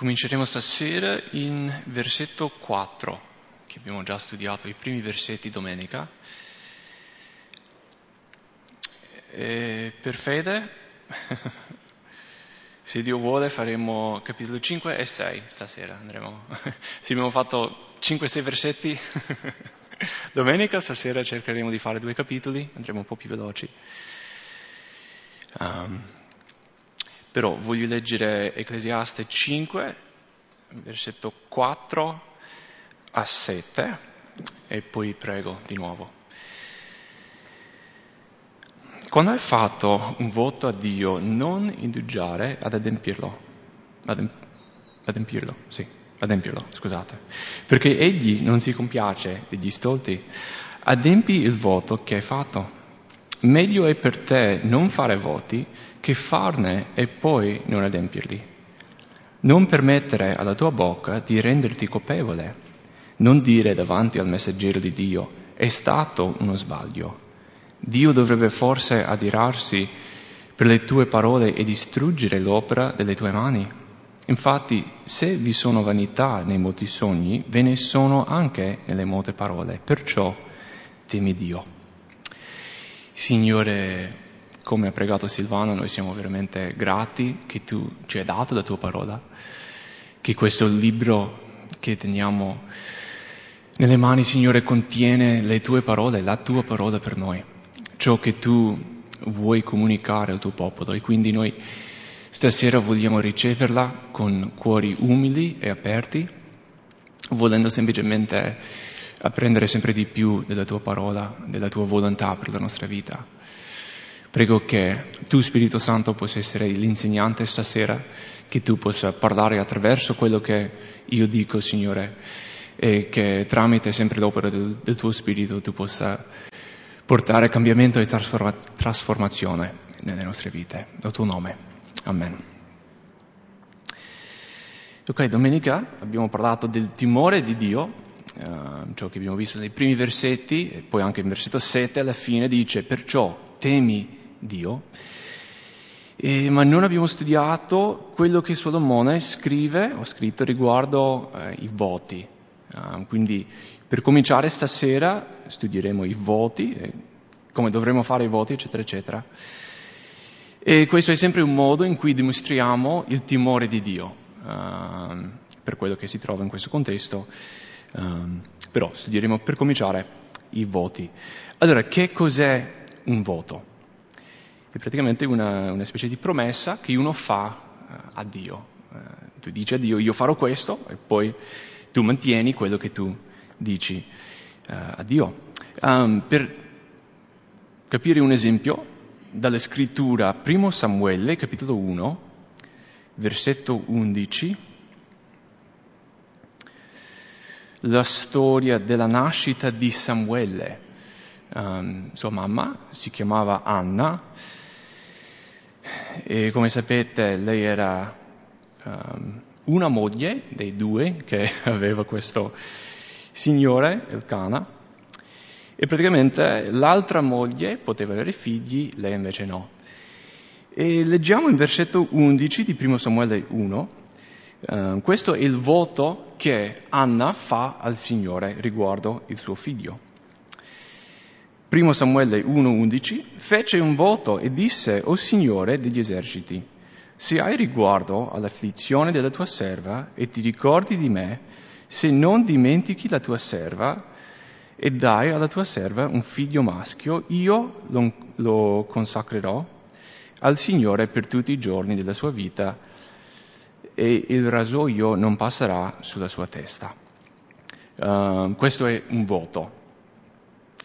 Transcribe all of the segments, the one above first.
Cominceremo stasera in versetto 4, che abbiamo già studiato i primi versetti domenica. E per fede, se Dio vuole, faremo capitolo 5 e 6 stasera. Andremo. Se abbiamo fatto 5-6 versetti domenica, stasera cercheremo di fare due capitoli, andremo un po' più veloci. Um, però voglio leggere Ecclesiaste 5, versetto 4 a 7 e poi prego di nuovo. Quando hai fatto un voto a Dio, non indugiare ad adempirlo. Adem- adempirlo, sì, adempirlo, scusate. Perché egli non si compiace degli stolti. Adempi il voto che hai fatto. Meglio è per te non fare voti che farne e poi non adempirli. Non permettere alla tua bocca di renderti colpevole. Non dire davanti al messaggero di Dio, è stato uno sbaglio. Dio dovrebbe forse adirarsi per le tue parole e distruggere l'opera delle tue mani. Infatti, se vi sono vanità nei molti sogni, ve ne sono anche nelle molte parole. Perciò temi Dio. Signore, come ha pregato Silvano, noi siamo veramente grati che tu ci hai dato la tua parola, che questo libro che teniamo nelle mani, Signore, contiene le tue parole, la tua parola per noi, ciò che tu vuoi comunicare al tuo popolo e quindi noi stasera vogliamo riceverla con cuori umili e aperti, volendo semplicemente apprendere sempre di più della tua parola, della tua volontà per la nostra vita. Prego che tu, Spirito Santo, possa essere l'insegnante stasera, che tu possa parlare attraverso quello che io dico, Signore, e che tramite sempre l'opera del, del tuo Spirito tu possa portare cambiamento e trasforma, trasformazione nelle nostre vite. Nel tuo nome. Amen. Ok, domenica abbiamo parlato del timore di Dio, uh, ciò che abbiamo visto nei primi versetti, e poi anche in versetto 7 alla fine dice, perciò temi Dio, e, ma non abbiamo studiato quello che Solomone scrive o ha scritto riguardo eh, i voti. Uh, quindi per cominciare stasera studieremo i voti, eh, come dovremo fare i voti, eccetera, eccetera. E questo è sempre un modo in cui dimostriamo il timore di Dio, uh, per quello che si trova in questo contesto. Uh, però studieremo per cominciare i voti. Allora, che cos'è un voto? È praticamente una, una specie di promessa che uno fa uh, a Dio. Uh, tu dici a Dio io farò questo e poi tu mantieni quello che tu dici uh, a Dio. Um, per capire un esempio, dalla scrittura, primo Samuele, capitolo 1, versetto 11, la storia della nascita di Samuele. Um, sua mamma si chiamava Anna e come sapete lei era um, una moglie dei due che aveva questo signore, Elcana, e praticamente l'altra moglie poteva avere figli, lei invece no. E leggiamo in versetto 11 di 1 Samuele 1, uh, questo è il voto che Anna fa al Signore riguardo il suo figlio. 1 Samuele 1.11, fece un voto e disse, O Signore degli eserciti, se hai riguardo all'afflizione della tua serva e ti ricordi di me, se non dimentichi la tua serva e dai alla tua serva un figlio maschio, io lo, lo consacrerò al Signore per tutti i giorni della sua vita e il rasoio non passerà sulla sua testa. Uh, questo è un voto.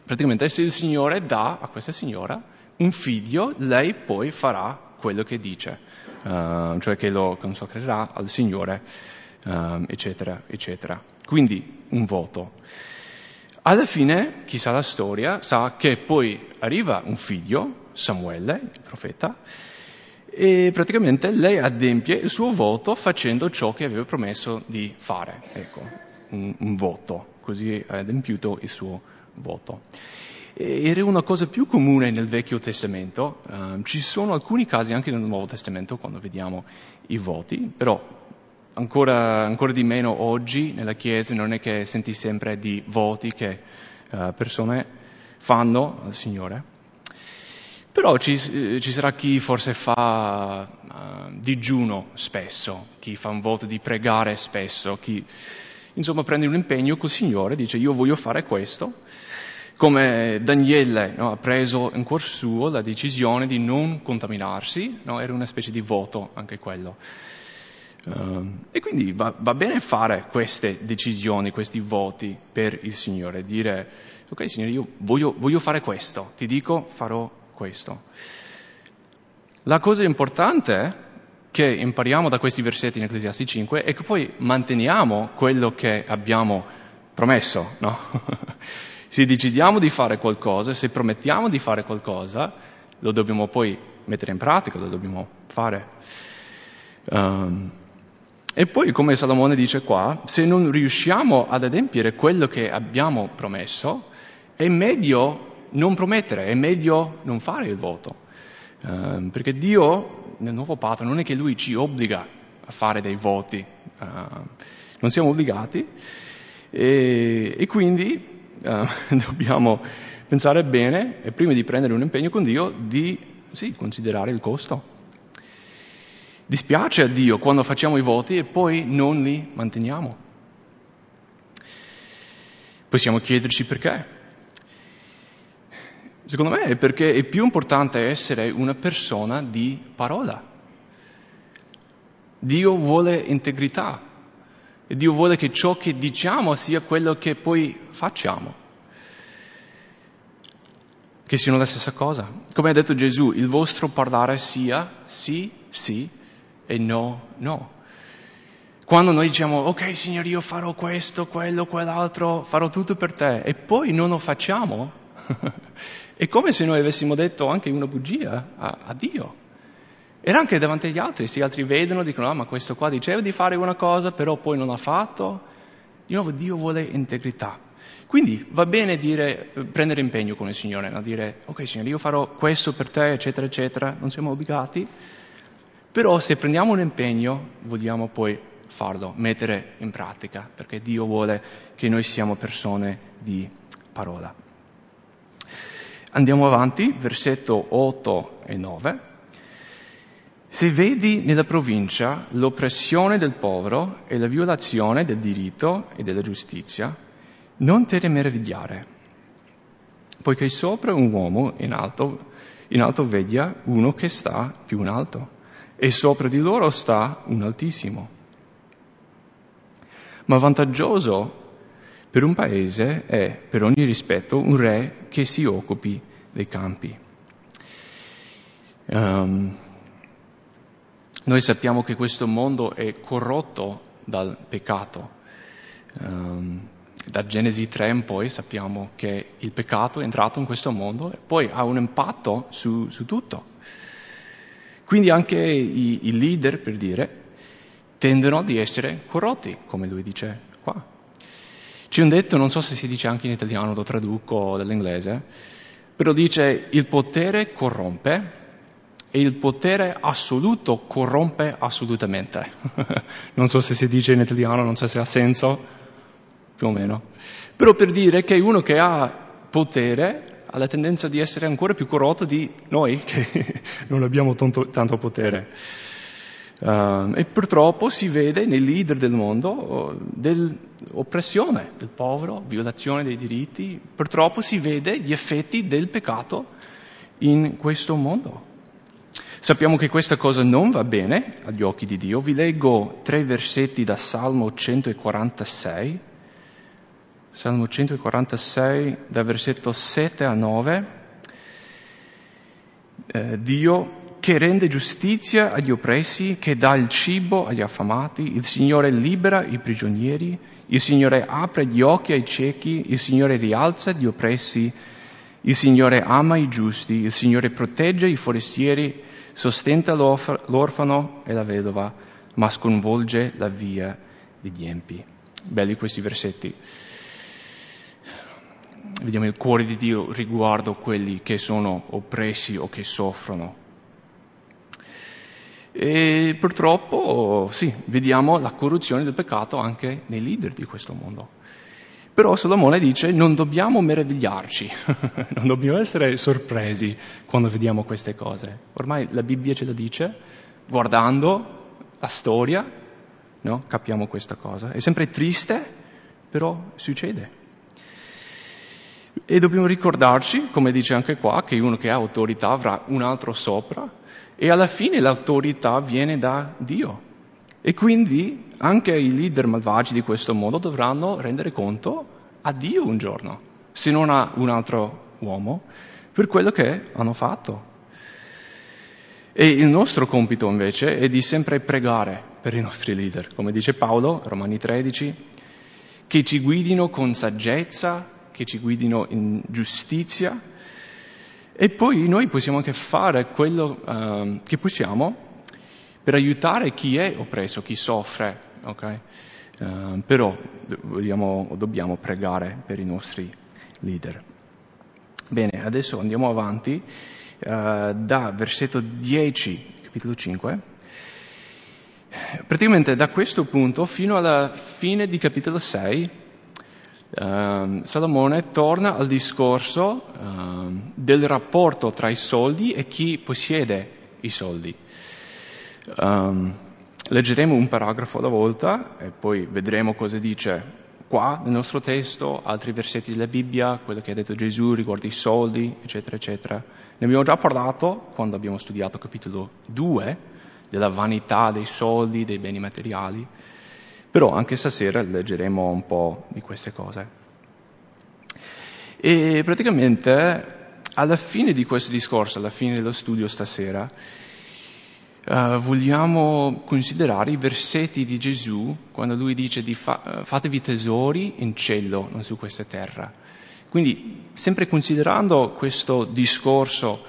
Praticamente se il Signore dà a questa signora un figlio, lei poi farà quello che dice, uh, cioè che lo consacrerà al Signore, uh, eccetera, eccetera. Quindi un voto. Alla fine, chi sa la storia, sa che poi arriva un figlio, Samuele, il profeta, e praticamente lei adempie il suo voto facendo ciò che aveva promesso di fare. Ecco, un, un voto, così ha adempiuto il suo voto voto. Era una cosa più comune nel Vecchio Testamento, uh, ci sono alcuni casi anche nel Nuovo Testamento quando vediamo i voti, però ancora, ancora, di meno oggi nella Chiesa, non è che senti sempre di voti che uh, persone fanno al Signore. Però ci, ci sarà chi forse fa uh, digiuno spesso, chi fa un voto di pregare spesso, chi insomma prende un impegno col Signore, dice io voglio fare questo, come Daniele no, ha preso in cuor suo la decisione di non contaminarsi, no, era una specie di voto anche quello. Uh, e quindi va, va, bene fare queste decisioni, questi voti per il Signore, dire ok Signore io voglio, voglio fare questo, ti dico farò questo. La cosa importante che impariamo da questi versetti in Ecclesiasti 5 è che poi manteniamo quello che abbiamo promesso, no? Se decidiamo di fare qualcosa, se promettiamo di fare qualcosa, lo dobbiamo poi mettere in pratica, lo dobbiamo fare. Um, e poi, come Salomone dice qua, se non riusciamo ad adempiere quello che abbiamo promesso, è meglio non promettere, è meglio non fare il voto. Um, perché Dio, nel nuovo patto, non è che Lui ci obbliga a fare dei voti, uh, non siamo obbligati, e, e quindi eh, dobbiamo pensare bene e prima di prendere un impegno con Dio di sì, considerare il costo. Dispiace a Dio quando facciamo i voti e poi non li manteniamo. Possiamo chiederci perché. Secondo me è perché è più importante essere una persona di parola. Dio vuole integrità, e Dio vuole che ciò che diciamo sia quello che poi facciamo. Che siano la stessa cosa. Come ha detto Gesù, il vostro parlare sia sì, sì e no, no. Quando noi diciamo, ok Signore, io farò questo, quello, quell'altro, farò tutto per te, e poi non lo facciamo, è come se noi avessimo detto anche una bugia a, a Dio. Era anche davanti agli altri, se gli altri vedono, dicono, ah, ma questo qua diceva di fare una cosa, però poi non l'ha fatto. Di nuovo, Dio vuole integrità. Quindi va bene dire, prendere impegno con il Signore, no? dire, ok Signore, io farò questo per te, eccetera, eccetera, non siamo obbligati, però se prendiamo un impegno vogliamo poi farlo, mettere in pratica, perché Dio vuole che noi siamo persone di parola. Andiamo avanti, versetto 8 e 9. Se vedi nella provincia l'oppressione del povero e la violazione del diritto e della giustizia, non te ne meravigliare, poiché sopra un uomo in alto, in alto veglia uno che sta più in alto, e sopra di loro sta un altissimo. Ma vantaggioso per un paese è, per ogni rispetto, un re che si occupi dei campi. Um, noi sappiamo che questo mondo è corrotto dal peccato. Um, da Genesi 3 in poi sappiamo che il peccato è entrato in questo mondo e poi ha un impatto su, su tutto. Quindi anche i, i, leader, per dire, tendono ad essere corrotti, come lui dice qua. C'è un detto, non so se si dice anche in italiano, lo traduco dall'inglese, però dice il potere corrompe e il potere assoluto corrompe assolutamente. non so se si dice in italiano, non so se ha senso, più o meno. Però per dire che uno che ha potere ha la tendenza di essere ancora più corrotto di noi che non abbiamo tanto, tanto potere. Uh, e purtroppo si vede nei leader del mondo uh, dell'oppressione del povero, violazione dei diritti, purtroppo si vede gli effetti del peccato in questo mondo. Sappiamo che questa cosa non va bene agli occhi di Dio. Vi leggo tre versetti da Salmo 146. Salmo 146, da versetto 7 a 9. Eh, Dio che rende giustizia agli oppressi, che dà il cibo agli affamati, il Signore libera i prigionieri, il Signore apre gli occhi ai ciechi, il Signore rialza gli oppressi, il Signore ama i giusti, il Signore protegge i forestieri, sostenta l'orfano e la vedova, ma sconvolge la via degli empi. Belli questi versetti. Vediamo il cuore di Dio riguardo quelli che sono oppressi o che soffrono. E purtroppo, sì, vediamo la corruzione del peccato anche nei leader di questo mondo. Però Salomone dice non dobbiamo meravigliarci, non dobbiamo essere sorpresi quando vediamo queste cose. Ormai la Bibbia ce la dice, guardando la storia, no? capiamo questa cosa. È sempre triste, però succede. E dobbiamo ricordarci, come dice anche qua, che uno che ha autorità avrà un altro sopra e alla fine l'autorità viene da Dio. E quindi anche i leader malvagi di questo mondo dovranno rendere conto a Dio un giorno, se non a un altro uomo, per quello che hanno fatto. E il nostro compito invece è di sempre pregare per i nostri leader, come dice Paolo, Romani 13, che ci guidino con saggezza, che ci guidino in giustizia e poi noi possiamo anche fare quello uh, che possiamo per aiutare chi è oppresso, chi soffre, ok? Uh, però vogliamo, dobbiamo pregare per i nostri leader. Bene, adesso andiamo avanti uh, da versetto 10, capitolo 5. Praticamente da questo punto fino alla fine di capitolo 6 uh, Salomone torna al discorso ehm, del rapporto tra i soldi e chi possiede i soldi. Um, leggeremo un paragrafo alla volta e poi vedremo cosa dice qua nel nostro testo, altri versetti della Bibbia, quello che ha detto Gesù riguardo i soldi, eccetera, eccetera. Ne abbiamo già parlato quando abbiamo studiato capitolo 2 della vanità dei soldi, dei beni materiali, però anche stasera leggeremo un po' di queste cose. E praticamente alla fine di questo discorso, alla fine dello studio stasera, uh, vogliamo considerare i versetti di Gesù quando lui dice di fa- fatevi tesori in cielo, non su questa terra. Quindi, sempre considerando questo discorso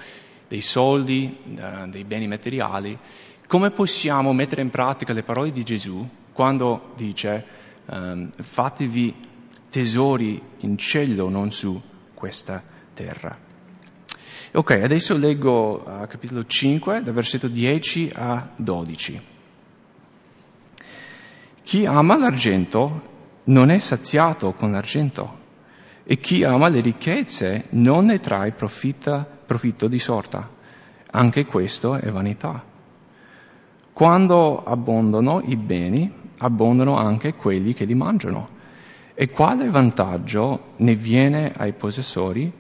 dei soldi, uh, dei beni materiali, come possiamo mettere in pratica le parole di Gesù quando dice um, fatevi tesori in cielo, non su questa terra? Ok, adesso leggo uh, capitolo 5, dal versetto 10 a 12. Chi ama l'argento non è saziato con l'argento e chi ama le ricchezze non ne trae profitta, profitto di sorta. Anche questo è vanità. Quando abbondano i beni, abbondano anche quelli che li mangiano. E quale vantaggio ne viene ai possessori?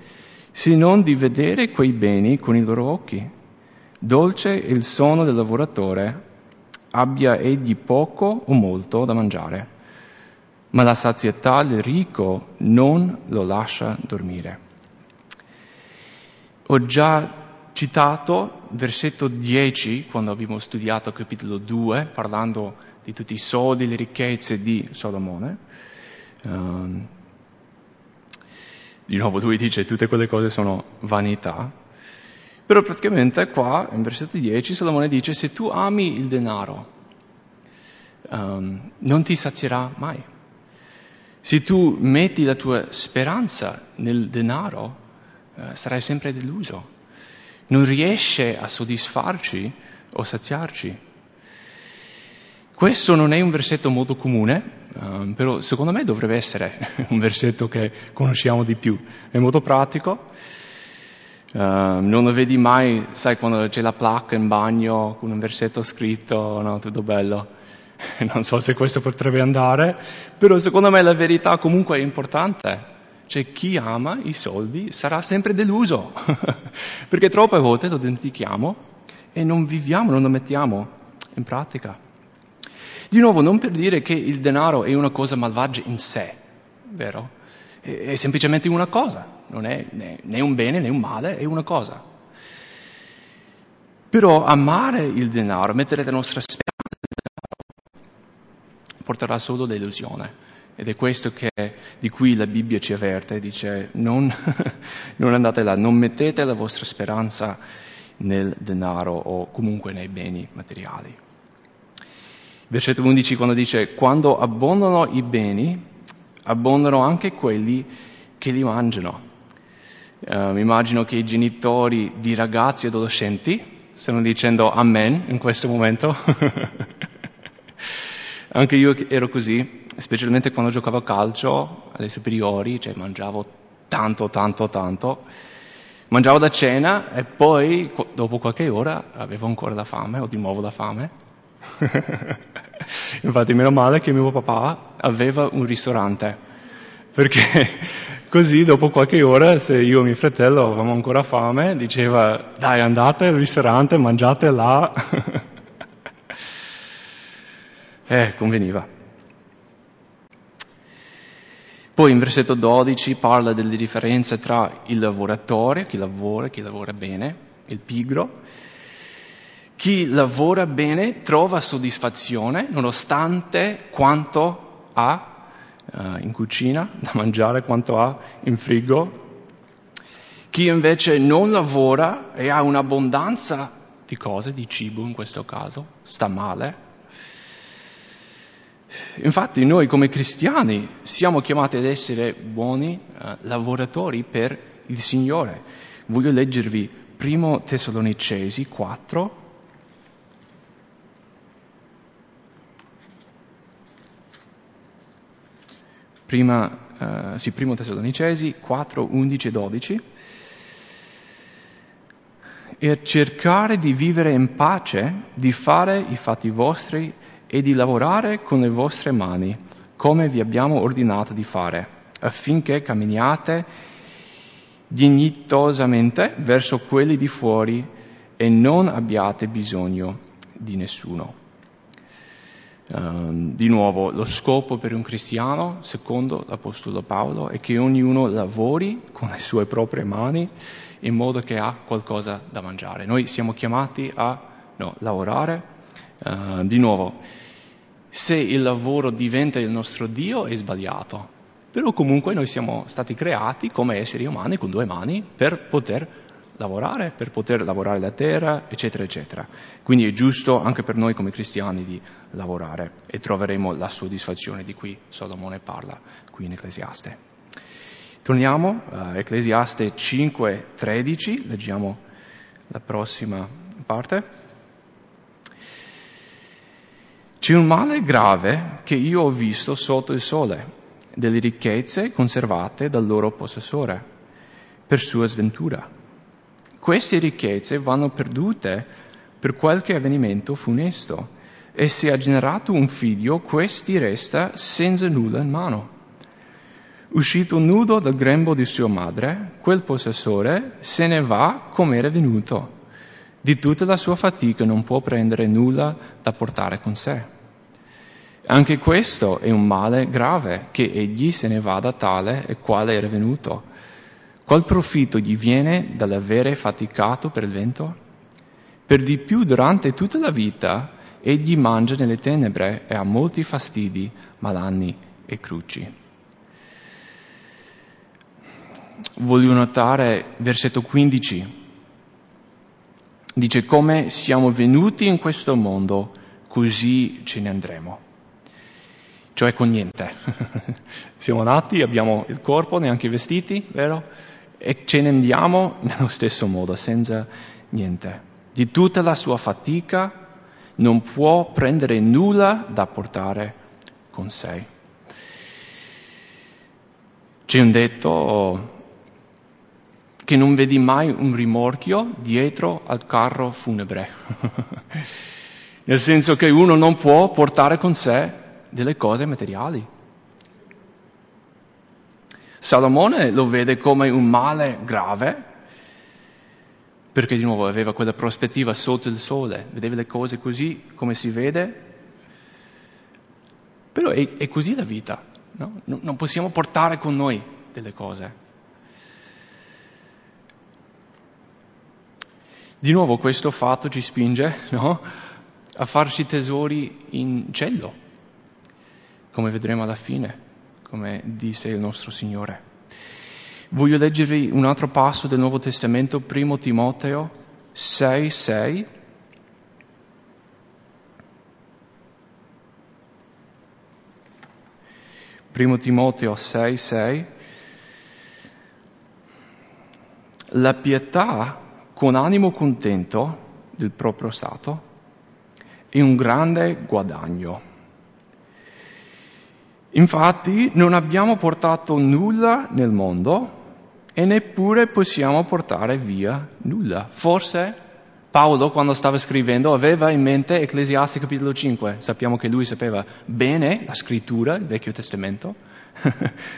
Se non di vedere quei beni con i loro occhi. Dolce è il sonno del lavoratore, abbia egli poco o molto da mangiare, ma la sazietà del ricco non lo lascia dormire. Ho già citato versetto 10 quando abbiamo studiato capitolo 2, parlando di tutti i soldi e le ricchezze di Salomone. Um, di nuovo lui dice tutte quelle cose sono vanità, però praticamente qua, in versetto 10, Salomone dice se tu ami il denaro, um, non ti sazierà mai. Se tu metti la tua speranza nel denaro, uh, sarai sempre deluso. Non riesce a soddisfarci o saziarci. Questo non è un versetto molto comune, um, però secondo me dovrebbe essere un versetto che conosciamo di più. È molto pratico, uh, non lo vedi mai, sai, quando c'è la placca in bagno con un versetto scritto, no, tutto bello. Non so se questo potrebbe andare, però secondo me la verità comunque è importante. Cioè chi ama i soldi sarà sempre deluso, perché troppe volte lo dimentichiamo e non viviamo, non lo mettiamo in pratica. Di nuovo, non per dire che il denaro è una cosa malvagia in sé, vero? È, semplicemente una cosa, non è né un bene né un male, è una cosa. Però amare il denaro, mettere la nostra speranza nel denaro, porterà solo delusione. Ed è questo che, di cui la Bibbia ci avverte, dice non, non andate là, non mettete la vostra speranza nel denaro o comunque nei beni materiali. Versetto 11 quando dice quando abbondano i beni, abbondano anche quelli che li mangiano. Mi immagino che i genitori di ragazzi e adolescenti stanno dicendo amen in questo momento? Anche io ero così, specialmente quando giocavo a calcio alle superiori, cioè mangiavo tanto, tanto, tanto. Mangiavo da cena e poi, dopo qualche ora, avevo ancora la fame, o di nuovo la fame. Infatti, meno male che mio papà aveva un ristorante, perché così dopo qualche ora, se io e mio fratello avevamo ancora fame, diceva, dai, andate al ristorante, mangiate là. eh, conveniva. Poi in versetto 12 parla delle differenze tra il lavoratore, chi lavora, chi lavora bene, il pigro. Chi lavora bene trova soddisfazione nonostante quanto ha uh, in cucina da mangiare, quanto ha in frigo. Chi invece non lavora e ha un'abbondanza di cose, di cibo in questo caso, sta male, Infatti noi come cristiani siamo chiamati ad essere buoni uh, lavoratori per il Signore. Voglio leggervi primo Tessalonicesi 4. Prima, uh, sì, primo Tessalonicesi 4, 11 e 12. E cercare di vivere in pace, di fare i fatti vostri e di lavorare con le vostre mani, come vi abbiamo ordinato di fare, affinché camminiate dignitosamente verso quelli di fuori e non abbiate bisogno di nessuno. Uh, di nuovo, lo scopo per un cristiano, secondo l'Apostolo Paolo, è che ognuno lavori con le sue proprie mani in modo che ha qualcosa da mangiare. Noi siamo chiamati a no, lavorare Uh, di nuovo, se il lavoro diventa il nostro Dio è sbagliato, però comunque noi siamo stati creati come esseri umani con due mani per poter lavorare, per poter lavorare la terra, eccetera, eccetera. Quindi è giusto anche per noi come cristiani di lavorare e troveremo la soddisfazione di cui Salomone parla qui in Ecclesiaste. Torniamo a Ecclesiaste 5:13, leggiamo la prossima parte. C'è un male grave che io ho visto sotto il sole, delle ricchezze conservate dal loro possessore, per sua sventura. Queste ricchezze vanno perdute per qualche avvenimento funesto e se ha generato un figlio, questi resta senza nulla in mano. Uscito nudo dal grembo di sua madre, quel possessore se ne va come era venuto di tutta la sua fatica non può prendere nulla da portare con sé. Anche questo è un male grave, che egli se ne vada tale e quale era venuto. Qual profitto gli viene dall'avere faticato per il vento? Per di più durante tutta la vita egli mangia nelle tenebre e ha molti fastidi, malanni e cruci. Voglio notare versetto 15 Dice come siamo venuti in questo mondo, così ce ne andremo. Cioè con niente. siamo nati, abbiamo il corpo, neanche i vestiti, vero? E ce ne andiamo nello stesso modo, senza niente. Di tutta la sua fatica non può prendere nulla da portare con sé. C'è un detto che non vedi mai un rimorchio dietro al carro funebre. Nel senso che uno non può portare con sé delle cose materiali. Salomone lo vede come un male grave, perché di nuovo aveva quella prospettiva sotto il sole, vedeva le cose così come si vede, però è, è così la vita, no? non possiamo portare con noi delle cose. Di nuovo questo fatto ci spinge no? a farci tesori in cielo, come vedremo alla fine, come disse il nostro Signore. Voglio leggervi un altro passo del Nuovo Testamento, primo Timoteo 6, 6. Primo Timoteo 6, 6. La pietà con animo contento del proprio stato è un grande guadagno. Infatti non abbiamo portato nulla nel mondo e neppure possiamo portare via nulla. Forse Paolo, quando stava scrivendo, aveva in mente Ecclesiastes capitolo 5. Sappiamo che lui sapeva bene la scrittura, il Vecchio Testamento.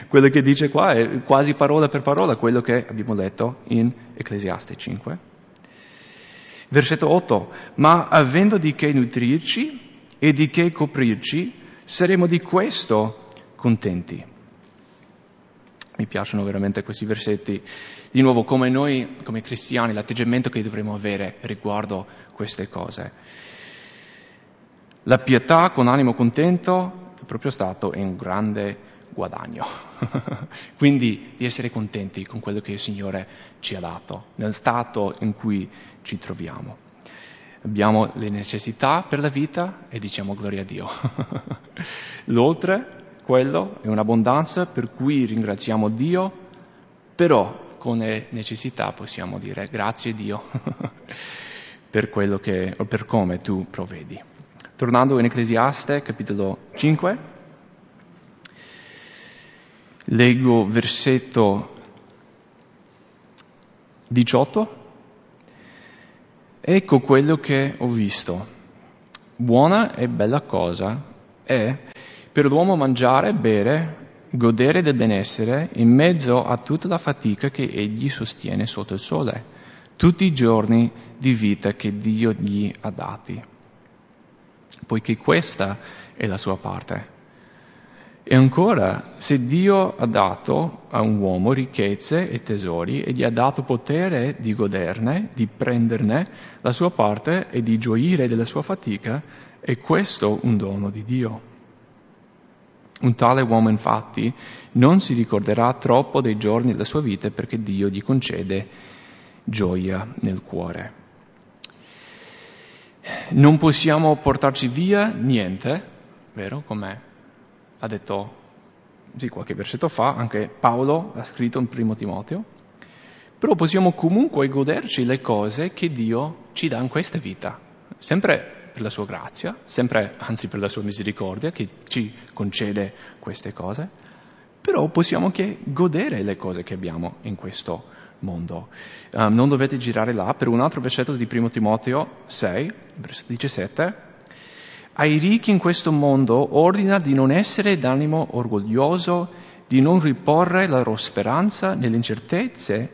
quello che dice qua è quasi parola per parola quello che abbiamo letto in Ecclesiastes 5. Versetto 8. Ma avendo di che nutrirci e di che coprirci, saremo di questo contenti. Mi piacciono veramente questi versetti. Di nuovo, come noi, come cristiani, l'atteggiamento che dovremmo avere riguardo queste cose. La pietà con animo contento, il proprio stato, è un grande guadagno. Quindi di essere contenti con quello che il Signore ci ha dato, nel stato in cui ci troviamo. Abbiamo le necessità per la vita e diciamo gloria a Dio. L'oltre quello è un'abbondanza per cui ringraziamo Dio, però con necessità possiamo dire grazie Dio per quello che, o per come tu provvedi. Tornando in Ecclesiaste, capitolo 5, leggo versetto 18. Ecco quello che ho visto. Buona e bella cosa è per l'uomo mangiare, bere, godere del benessere in mezzo a tutta la fatica che egli sostiene sotto il sole, tutti i giorni di vita che Dio gli ha dati, poiché questa è la sua parte. E ancora, se Dio ha dato a un uomo ricchezze e tesori e gli ha dato potere di goderne, di prenderne la sua parte e di gioire della sua fatica, è questo un dono di Dio. Un tale uomo infatti non si ricorderà troppo dei giorni della sua vita perché Dio gli concede gioia nel cuore. Non possiamo portarci via niente, vero? Come ha detto sì, qualche versetto fa, anche Paolo ha scritto in primo Timoteo, però possiamo comunque goderci le cose che Dio ci dà in questa vita, sempre per la sua grazia, sempre, anzi per la sua misericordia che ci concede queste cose, però possiamo anche godere le cose che abbiamo in questo mondo. Um, non dovete girare là, per un altro versetto di 1 Timoteo 6, versetto 17, ai ricchi in questo mondo ordina di non essere d'animo orgoglioso, di non riporre la loro speranza nell'incertezza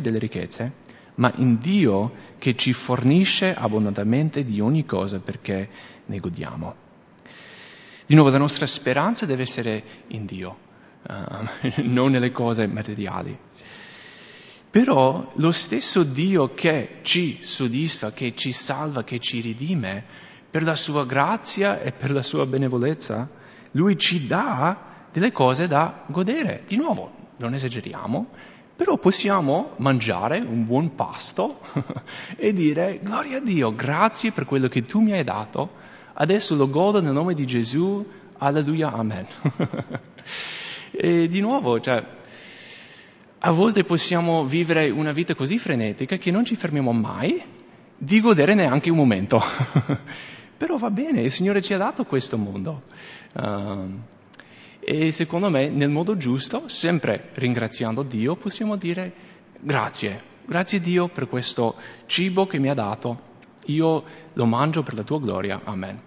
delle ricchezze, ma in Dio che ci fornisce abbondantemente di ogni cosa perché ne godiamo. Di nuovo, la nostra speranza deve essere in Dio, uh, non nelle cose materiali. Però lo stesso Dio che ci soddisfa, che ci salva, che ci ridime, per la sua grazia e per la sua benevolenza, Lui ci dà delle cose da godere. Di nuovo, non esageriamo, però possiamo mangiare un buon pasto e dire gloria a Dio, grazie per quello che tu mi hai dato, adesso lo godo nel nome di Gesù, alleluia, amen. e di nuovo, cioè, a volte possiamo vivere una vita così frenetica che non ci fermiamo mai di godere neanche un momento. Però va bene, il Signore ci ha dato questo mondo. Uh, e secondo me nel modo giusto, sempre ringraziando Dio, possiamo dire grazie, grazie Dio per questo cibo che mi ha dato, io lo mangio per la tua gloria, amen.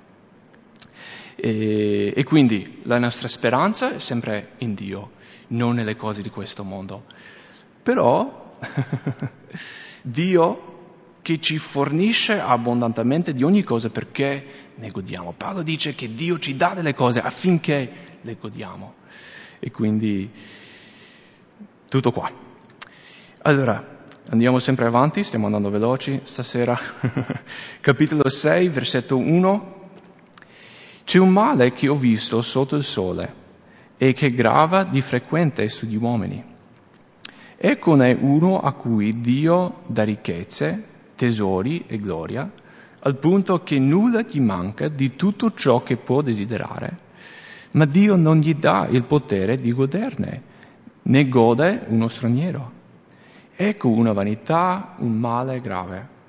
E, e quindi la nostra speranza è sempre in Dio, non nelle cose di questo mondo. Però Dio che ci fornisce abbondantemente di ogni cosa perché ne godiamo. Paolo dice che Dio ci dà delle cose affinché le godiamo. E quindi tutto qua. Allora, andiamo sempre avanti, stiamo andando veloci stasera. Capitolo 6, versetto 1. C'è un male che ho visto sotto il sole e che grava di frequente sugli uomini. Eccone uno a cui Dio dà ricchezze, tesori e gloria, al punto che nulla gli manca di tutto ciò che può desiderare ma Dio non gli dà il potere di goderne, ne gode uno straniero. Ecco una vanità, un male grave.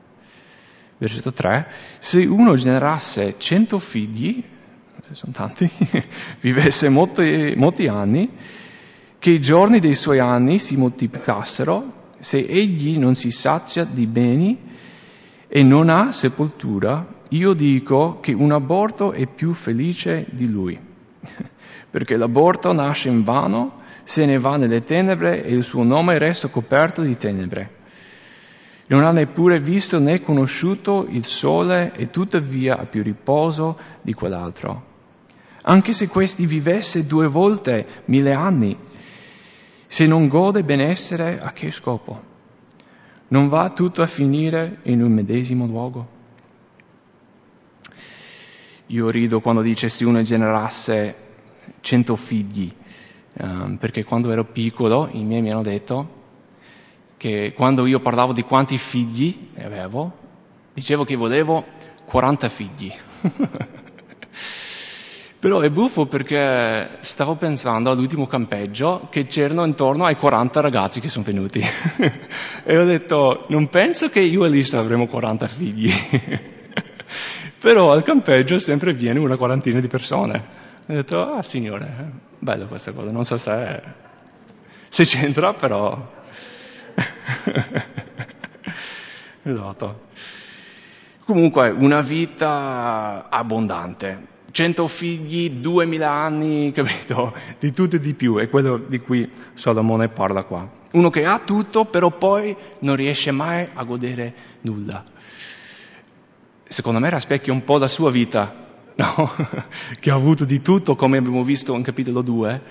versetto 3, se uno generasse cento figli, sono tanti, vivesse molti, molti anni, che i giorni dei suoi anni si moltiplicassero, se egli non si sazia di beni e non ha sepoltura, io dico che un aborto è più felice di lui, perché l'aborto nasce in vano, se ne va nelle tenebre e il suo nome resta coperto di tenebre. Non ha neppure visto né conosciuto il sole e tuttavia ha più riposo di quell'altro. Anche se questi vivesse due volte mille anni, se non gode benessere, a che scopo? Non va tutto a finire in un medesimo luogo? Io rido quando dice se uno generasse cento figli, um, perché quando ero piccolo i miei mi hanno detto che quando io parlavo di quanti figli avevo, dicevo che volevo 40 figli. Però è buffo perché stavo pensando all'ultimo campeggio che c'erano intorno ai 40 ragazzi che sono venuti. e ho detto, non penso che io e Lisa avremo 40 figli. Però al campeggio sempre viene una quarantina di persone. Ho detto, ah signore, bella questa cosa, non so se, se c'entra, però... esatto. Comunque, una vita abbondante, cento figli, duemila anni, capito? Di tutto e di più, è quello di cui Salomone parla qua. Uno che ha tutto, però poi non riesce mai a godere nulla. Secondo me rispecchia un po' la sua vita, no? che ha avuto di tutto, come abbiamo visto in capitolo 2,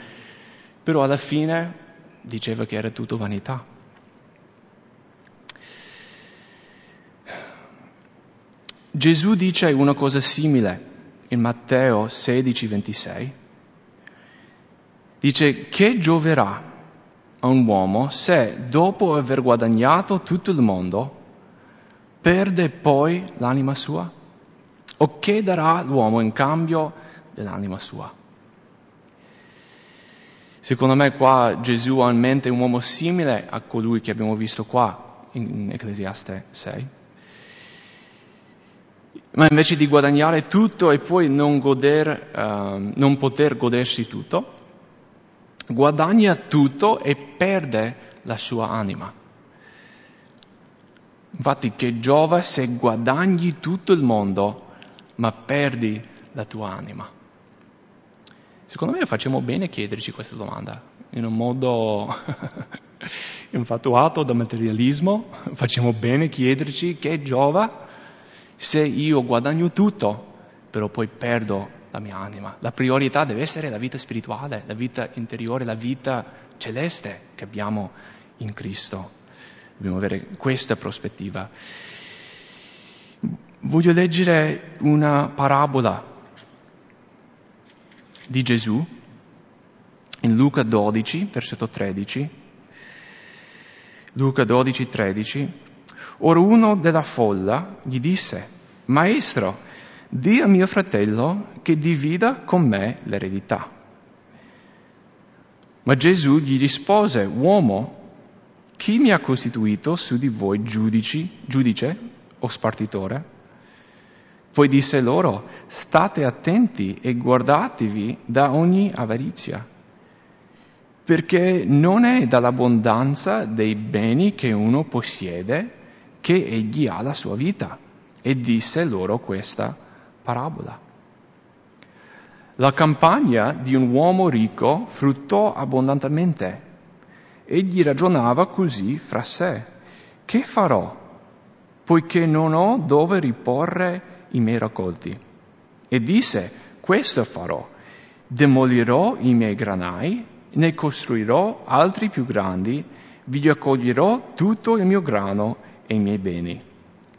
però alla fine diceva che era tutto vanità. Gesù dice una cosa simile in Matteo 16, 26, dice che gioverà a un uomo se dopo aver guadagnato tutto il mondo perde poi l'anima sua? O che darà l'uomo in cambio dell'anima sua? Secondo me qua Gesù ha in mente un uomo simile a colui che abbiamo visto qua in Ecclesiaste 6 ma invece di guadagnare tutto e poi non, goder, uh, non poter godersi tutto, guadagna tutto e perde la sua anima. Infatti che giova se guadagni tutto il mondo ma perdi la tua anima? Secondo me facciamo bene chiederci questa domanda in un modo infatuato da materialismo, facciamo bene chiederci che giova se io guadagno tutto, però poi perdo la mia anima. La priorità deve essere la vita spirituale, la vita interiore, la vita celeste che abbiamo in Cristo. Dobbiamo avere questa prospettiva. Voglio leggere una parabola di Gesù in Luca 12, versetto 13. Luca 12, 13. Ora uno della folla gli disse, Maestro, di a mio fratello che divida con me l'eredità. Ma Gesù gli rispose, Uomo, chi mi ha costituito su di voi giudici, giudice o spartitore? Poi disse loro, state attenti e guardatevi da ogni avarizia, perché non è dall'abbondanza dei beni che uno possiede che egli ha la sua vita. E disse loro questa parabola. La campagna di un uomo ricco fruttò abbondantemente. Egli ragionava così fra sé. Che farò, poiché non ho dove riporre i miei raccolti? E disse, questo farò. Demolirò i miei granai, ne costruirò altri più grandi, vi raccoglierò tutto il mio grano e i miei beni.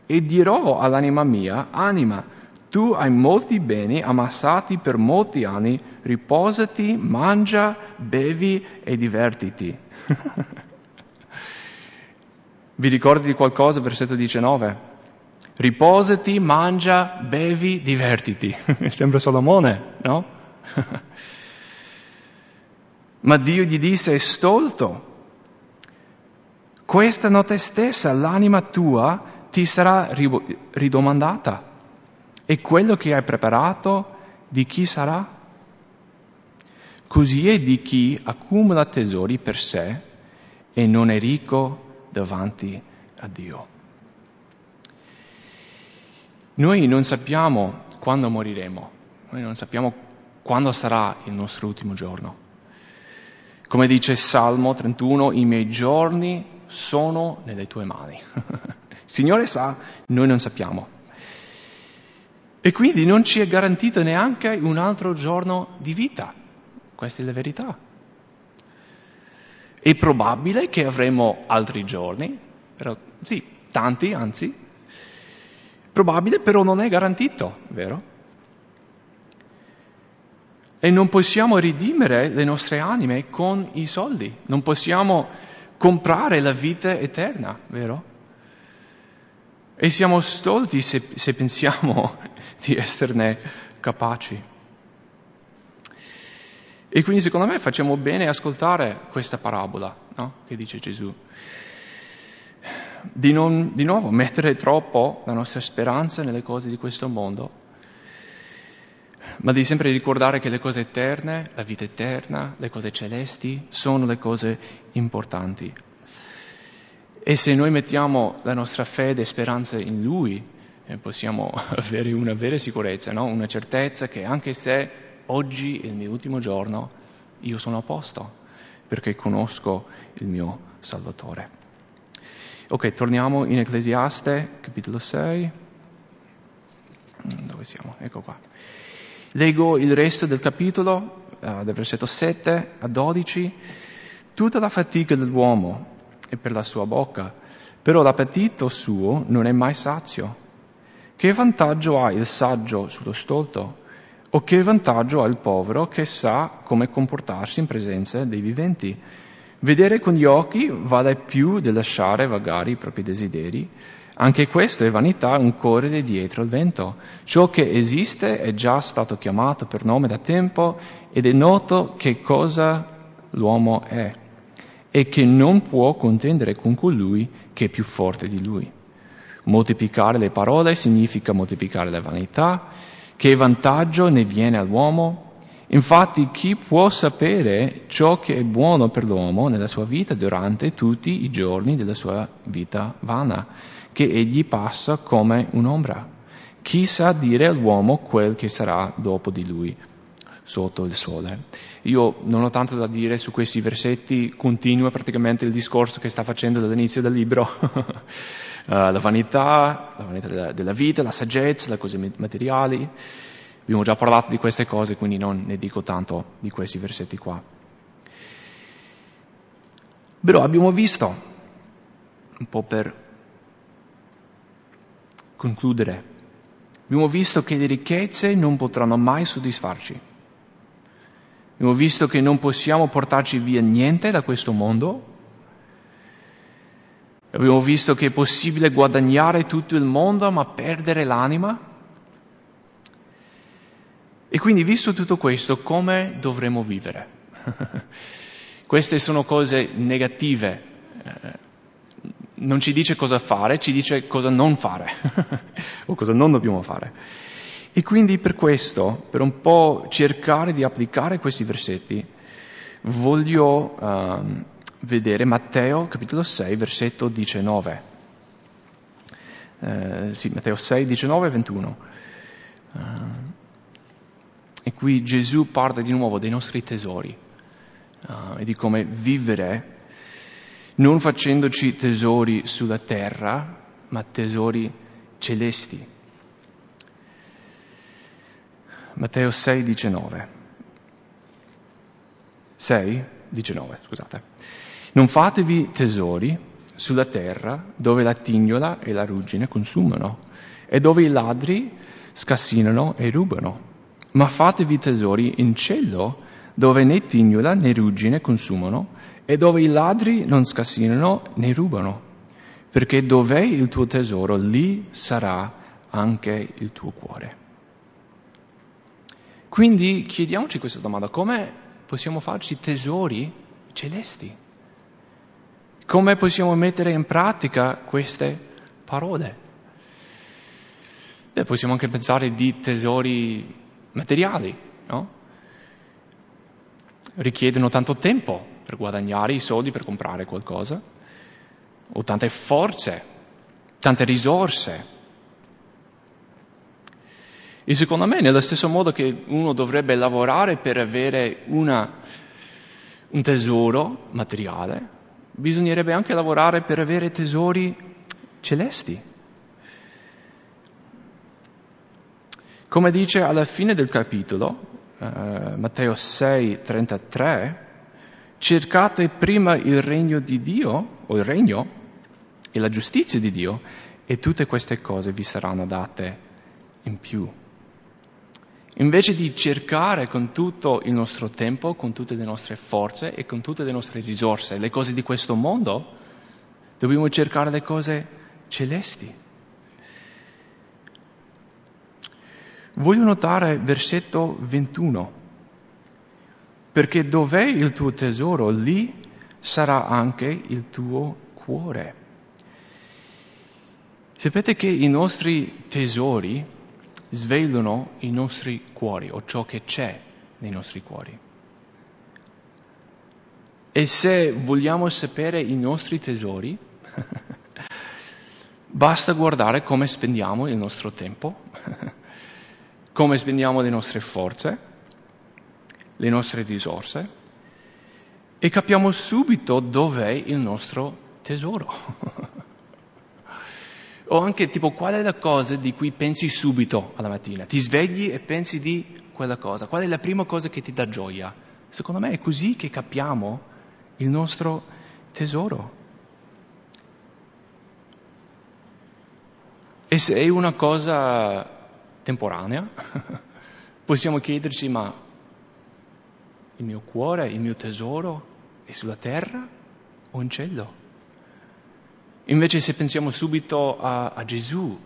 E dirò all'anima mia, anima, tu hai molti beni ammassati per molti anni, riposati, mangia, bevi e divertiti. Vi ricordi di qualcosa, versetto 19? Riposati, mangia, bevi, divertiti. Sembra Solomone, no? Ma Dio gli disse, è stolto, questa notte stessa l'anima tua ti sarà ridomandata. E quello che hai preparato, di chi sarà? Così è di chi accumula tesori per sé e non è ricco davanti a Dio. Noi non sappiamo quando moriremo, noi non sappiamo quando sarà il nostro ultimo giorno. Come dice Salmo 31, i miei giorni sono nelle tue mani. Il Signore sa, noi non sappiamo. E quindi non ci è garantito neanche un altro giorno di vita. Questa è la verità. È probabile che avremo altri giorni, però, sì, tanti anzi. Probabile, però non è garantito, vero? E non possiamo ridimere le nostre anime con i soldi, non possiamo comprare la vita eterna, vero? E siamo stolti se, se pensiamo di esserne capaci. E quindi secondo me facciamo bene ascoltare questa parabola no? che dice Gesù. Di non, di nuovo, mettere troppo la nostra speranza nelle cose di questo mondo ma devi sempre ricordare che le cose eterne, la vita eterna, le cose celesti, sono le cose importanti. E se noi mettiamo la nostra fede e speranza in Lui, eh, possiamo avere una vera sicurezza, no? una certezza che anche se oggi è il mio ultimo giorno, io sono a posto, perché conosco il mio Salvatore. Ok, torniamo in Ecclesiaste, capitolo 6. Dove siamo? Ecco qua. Leggo il resto del capitolo, uh, dal versetto 7 a 12. Tutta la fatica dell'uomo è per la sua bocca, però l'appetito suo non è mai sazio. Che vantaggio ha il saggio sullo stolto? O che vantaggio ha il povero che sa come comportarsi in presenza dei viventi? Vedere con gli occhi vale più di lasciare vagare i propri desideri. Anche questo è vanità, un correre dietro il vento. Ciò che esiste è già stato chiamato per nome da tempo ed è noto che cosa l'uomo è e che non può contendere con colui che è più forte di lui. Moltiplicare le parole significa moltiplicare la vanità. Che vantaggio ne viene all'uomo? Infatti chi può sapere ciò che è buono per l'uomo nella sua vita durante tutti i giorni della sua vita vana? Che egli passa come un'ombra. Chi sa dire all'uomo quel che sarà dopo di lui sotto il sole? Io non ho tanto da dire su questi versetti, continua praticamente il discorso che sta facendo dall'inizio del libro. uh, la vanità, la vanità della vita, la saggezza, le cose materiali. Abbiamo già parlato di queste cose, quindi non ne dico tanto di questi versetti qua. Però abbiamo visto, un po' per concludere. Abbiamo visto che le ricchezze non potranno mai soddisfarci. Abbiamo visto che non possiamo portarci via niente da questo mondo. Abbiamo visto che è possibile guadagnare tutto il mondo ma perdere l'anima. E quindi, visto tutto questo, come dovremo vivere? Queste sono cose negative. Eh, non ci dice cosa fare, ci dice cosa non fare o cosa non dobbiamo fare. E quindi per questo, per un po' cercare di applicare questi versetti, voglio um, vedere Matteo capitolo 6, versetto 19. Uh, sì, Matteo 6, 19 e 21. Uh, e qui Gesù parla di nuovo dei nostri tesori uh, e di come vivere non facendoci tesori sulla terra, ma tesori celesti. Matteo 6, 19. 6, 19, scusate. Non fatevi tesori sulla terra dove la tignola e la ruggine consumano e dove i ladri scassinano e rubano, ma fatevi tesori in cielo dove né tignola né ruggine consumano e dove i ladri non scassinano né rubano, perché dov'è il tuo tesoro, lì sarà anche il tuo cuore. Quindi chiediamoci questa domanda, come possiamo farci tesori celesti? Come possiamo mettere in pratica queste parole. Beh, possiamo anche pensare di tesori materiali, no? Richiedono tanto tempo per guadagnare i soldi per comprare qualcosa, o tante forze, tante risorse. E secondo me, nello stesso modo che uno dovrebbe lavorare per avere una, un tesoro materiale, bisognerebbe anche lavorare per avere tesori celesti. Come dice alla fine del capitolo, eh, Matteo 6, 33, cercate prima il regno di Dio, o il regno, e la giustizia di Dio, e tutte queste cose vi saranno date in più. Invece di cercare con tutto il nostro tempo, con tutte le nostre forze e con tutte le nostre risorse le cose di questo mondo, dobbiamo cercare le cose celesti. Voglio notare versetto 21, perché dov'è il tuo tesoro, lì sarà anche il tuo cuore. Sapete che i nostri tesori svelano i nostri cuori o ciò che c'è nei nostri cuori. E se vogliamo sapere i nostri tesori, basta guardare come spendiamo il nostro tempo come spendiamo le nostre forze, le nostre risorse e capiamo subito dov'è il nostro tesoro. o anche tipo qual è la cosa di cui pensi subito alla mattina? Ti svegli e pensi di quella cosa. Qual è la prima cosa che ti dà gioia? Secondo me è così che capiamo il nostro tesoro. E se è una cosa temporanea, possiamo chiederci ma il mio cuore, il mio tesoro è sulla terra o in cielo? Invece se pensiamo subito a, a Gesù,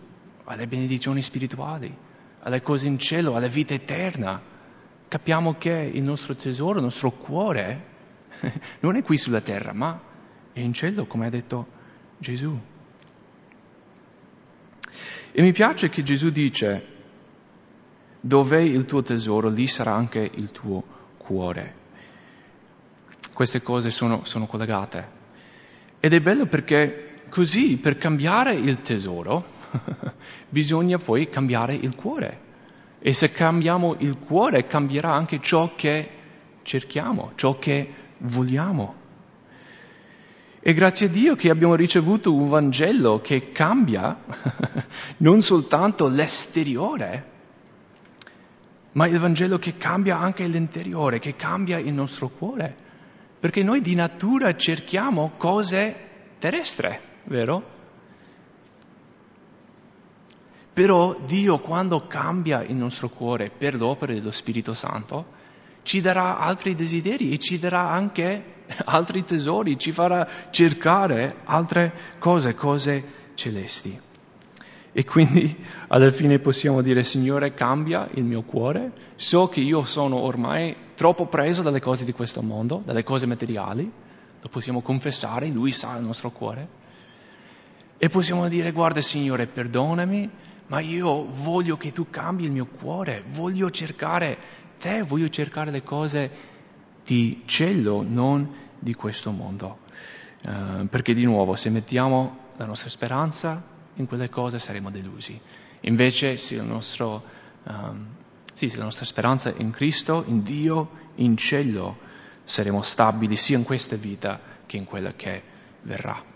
alle benedizioni spirituali, alle cose in cielo, alla vita eterna, capiamo che il nostro tesoro, il nostro cuore non è qui sulla terra, ma è in cielo, come ha detto Gesù. E mi piace che Gesù dice, Dov'è il tuo tesoro, lì sarà anche il tuo cuore. Queste cose sono, sono collegate. Ed è bello perché così, per cambiare il tesoro, bisogna poi cambiare il cuore. E se cambiamo il cuore, cambierà anche ciò che cerchiamo, ciò che vogliamo. E grazie a Dio che abbiamo ricevuto un Vangelo che cambia non soltanto l'esteriore, ma il Vangelo che cambia anche l'interiore, che cambia il nostro cuore. Perché noi di natura cerchiamo cose terrestri, vero? Però Dio quando cambia il nostro cuore per l'opera dello Spirito Santo, ci darà altri desideri e ci darà anche altri tesori, ci farà cercare altre cose, cose celesti. E quindi alla fine possiamo dire, Signore, cambia il mio cuore, so che io sono ormai troppo preso dalle cose di questo mondo, dalle cose materiali, lo possiamo confessare, Lui sa il nostro cuore. E possiamo dire, guarda Signore, perdonami, ma io voglio che tu cambi il mio cuore, voglio cercare te, voglio cercare le cose di cielo, non di questo mondo. Uh, perché di nuovo, se mettiamo la nostra speranza in quelle cose saremo delusi. Invece se, nostro, um, sì, se la nostra speranza è in Cristo, in Dio, in cielo, saremo stabili sia in questa vita che in quella che verrà.